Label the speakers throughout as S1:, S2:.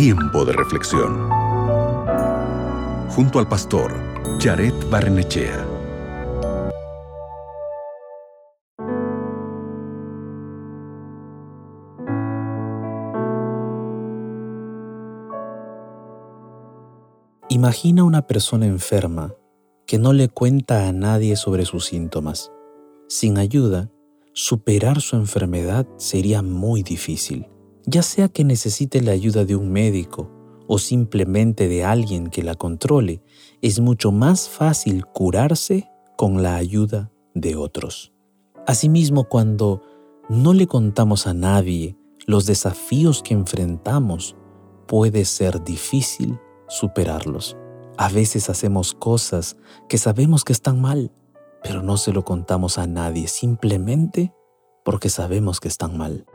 S1: Tiempo de reflexión. Junto al pastor Jared Barnechea.
S2: Imagina una persona enferma que no le cuenta a nadie sobre sus síntomas. Sin ayuda, superar su enfermedad sería muy difícil, ya sea que necesite la ayuda de un médico o simplemente de alguien que la controle, es mucho más fácil curarse con la ayuda de otros. Asimismo, cuando no le contamos a nadie los desafíos que enfrentamos, puede ser difícil superarlos. A veces hacemos cosas que sabemos que están mal, pero no se lo contamos a nadie simplemente porque sabemos que están mal.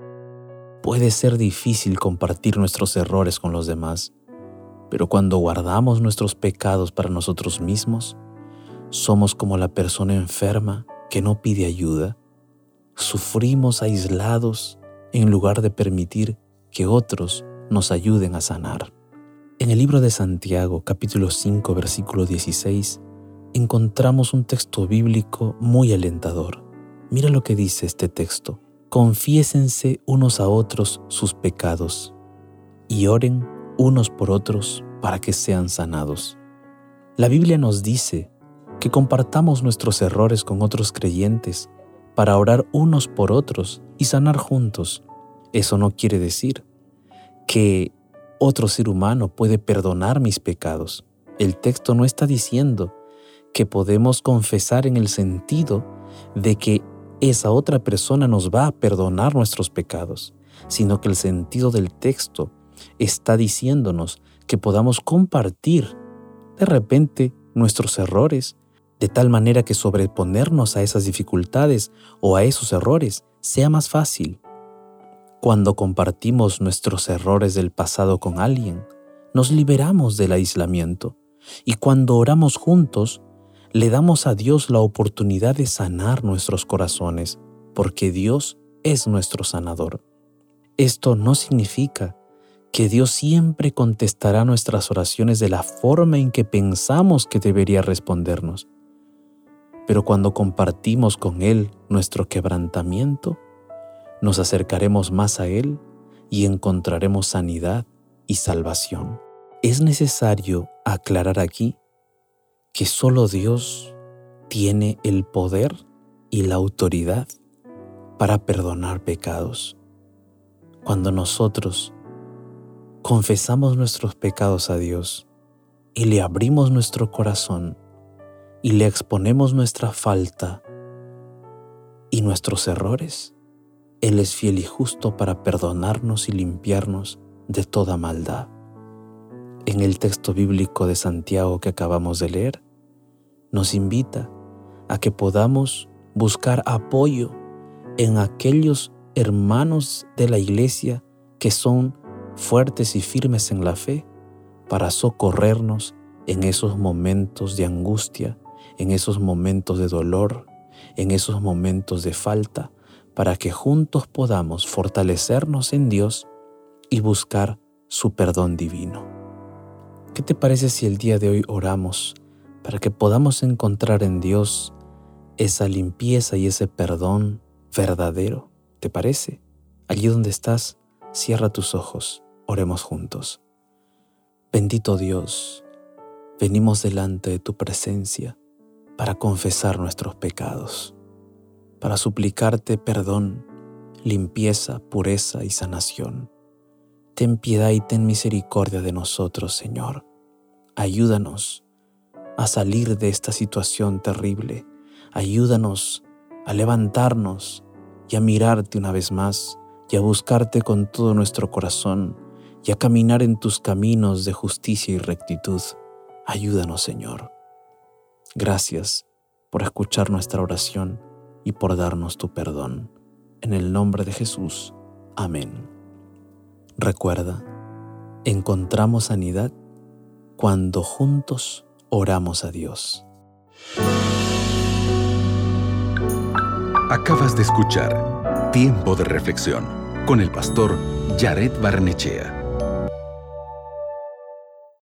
S2: Puede ser difícil compartir nuestros errores con los demás, pero cuando guardamos nuestros pecados para nosotros mismos, somos como la persona enferma que no pide ayuda. Sufrimos aislados en lugar de permitir que otros nos ayuden a sanar. En el libro de Santiago, capítulo 5, versículo 16, encontramos un texto bíblico muy alentador. Mira lo que dice este texto. Confiésense unos a otros sus pecados y oren unos por otros para que sean sanados. La Biblia nos dice que compartamos nuestros errores con otros creyentes para orar unos por otros y sanar juntos. Eso no quiere decir que otro ser humano puede perdonar mis pecados. El texto no está diciendo que podemos confesar en el sentido de que esa otra persona nos va a perdonar nuestros pecados, sino que el sentido del texto está diciéndonos que podamos compartir de repente nuestros errores, de tal manera que sobreponernos a esas dificultades o a esos errores sea más fácil. Cuando compartimos nuestros errores del pasado con alguien, nos liberamos del aislamiento y cuando oramos juntos, le damos a Dios la oportunidad de sanar nuestros corazones, porque Dios es nuestro sanador. Esto no significa que Dios siempre contestará nuestras oraciones de la forma en que pensamos que debería respondernos. Pero cuando compartimos con Él nuestro quebrantamiento, nos acercaremos más a Él y encontraremos sanidad y salvación. Es necesario aclarar aquí que solo Dios tiene el poder y la autoridad para perdonar pecados. Cuando nosotros confesamos nuestros pecados a Dios y le abrimos nuestro corazón y le exponemos nuestra falta y nuestros errores, él es fiel y justo para perdonarnos y limpiarnos de toda maldad. En el texto bíblico de Santiago que acabamos de leer, nos invita a que podamos buscar apoyo en aquellos hermanos de la iglesia que son fuertes y firmes en la fe para socorrernos en esos momentos de angustia, en esos momentos de dolor, en esos momentos de falta, para que juntos podamos fortalecernos en Dios y buscar su perdón divino. ¿Qué te parece si el día de hoy oramos para que podamos encontrar en Dios esa limpieza y ese perdón verdadero? ¿Te parece? Allí donde estás, cierra tus ojos, oremos juntos. Bendito Dios, venimos delante de tu presencia para confesar nuestros pecados para suplicarte perdón, limpieza, pureza y sanación. Ten piedad y ten misericordia de nosotros, Señor. Ayúdanos a salir de esta situación terrible. Ayúdanos a levantarnos y a mirarte una vez más y a buscarte con todo nuestro corazón y a caminar en tus caminos de justicia y rectitud. Ayúdanos, Señor. Gracias por escuchar nuestra oración y por darnos tu perdón. En el nombre de Jesús. Amén. Recuerda, encontramos sanidad cuando juntos oramos a Dios.
S1: Acabas de escuchar Tiempo de Reflexión con el pastor Jared Barnechea.